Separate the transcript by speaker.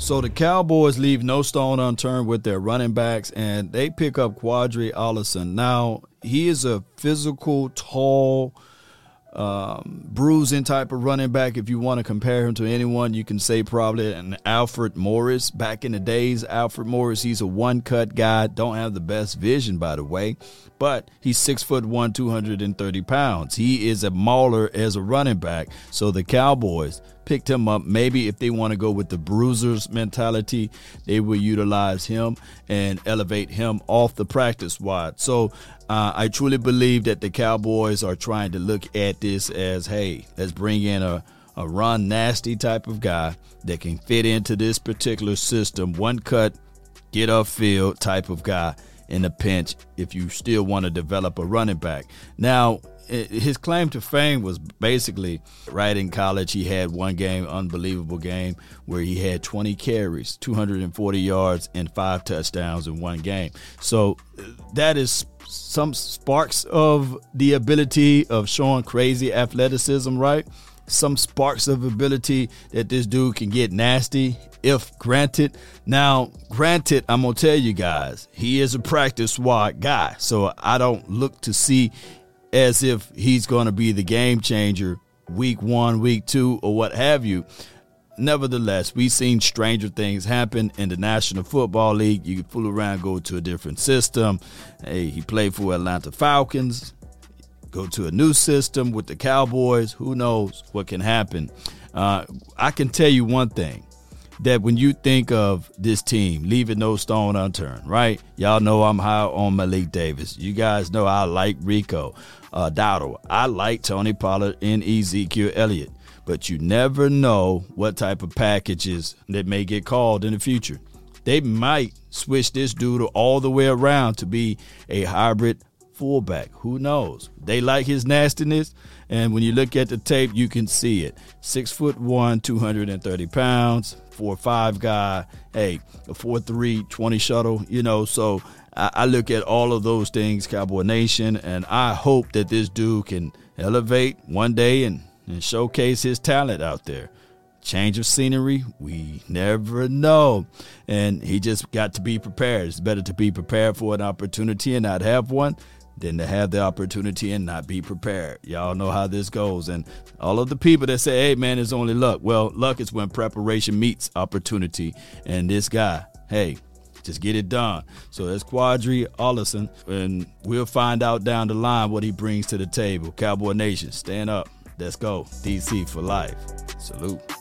Speaker 1: So the Cowboys leave no stone unturned with their running backs, and they pick up Qadree Ollison. Now he is a physical, tall, um, bruising type of running back. If you want to compare him to anyone, you can say probably an Alfred Morris. Back in the days, Alfred Morris, he's a one cut guy. Don't have the best vision, by the way, but he's six foot one, 230 pounds. He is a mauler as a running back. So the Cowboys picked him up. Maybe if they want to go with the bruisers mentality, they will utilize him and elevate him off the practice squad. So uh, I truly believe that the Cowboys are trying to look at this as, hey, let's bring in a a run nasty type of guy that can fit into this particular system, one cut, get off field type of guy in a pinch if you still want to develop a running back. Now, his claim to fame was basically right in college. He had one game, unbelievable game, where he had 20 carries, 240 yards, and five touchdowns in one game. So uh, that is some sparks of the ability of showing crazy athleticism, right? Some sparks of ability that this dude can get nasty if granted. Now, granted, I'm going to tell you guys, he is a practice squad guy. So I don't look to see as if he's going to be the game changer week one, week two, or what have you. Nevertheless, we've seen stranger things happen in the National Football League. You can fool around, go to a different system. Hey, he played for Atlanta Falcons. Go to a new system with the Cowboys. Who knows what can happen? Uh, I can tell you one thing that when you think of this team, leaving no stone unturned, right? Y'all know I'm high on Malik Davis. You guys know I like Rico uh, Dowdle. I like Tony Pollard and Ezekiel Elliott. But you never know what type of packages that may get called in the future. They might switch this dude all the way around to be a hybrid fullback. Who knows? They like his nastiness, and when you look at the tape, you can see it. Six foot one, 230 pounds, four five guy. Hey, a four three, 20 shuttle. You know, so I, I look at all of those things, Cowboy Nation, and I hope that this dude can elevate one day and, and showcase his talent out there. Change of scenery, we never know. And he just got to be prepared. It's better to be prepared for an opportunity and not have one than to have the opportunity and not be prepared. Y'all know how this goes. And all of the people that say, hey, man, it's only luck. Well, luck is when preparation meets opportunity. And this guy, hey, just get it done. So that's Qadree Ollison, and we'll find out down the line what he brings to the table. Cowboy Nation, stand up. Let's go. DC for life. Salute.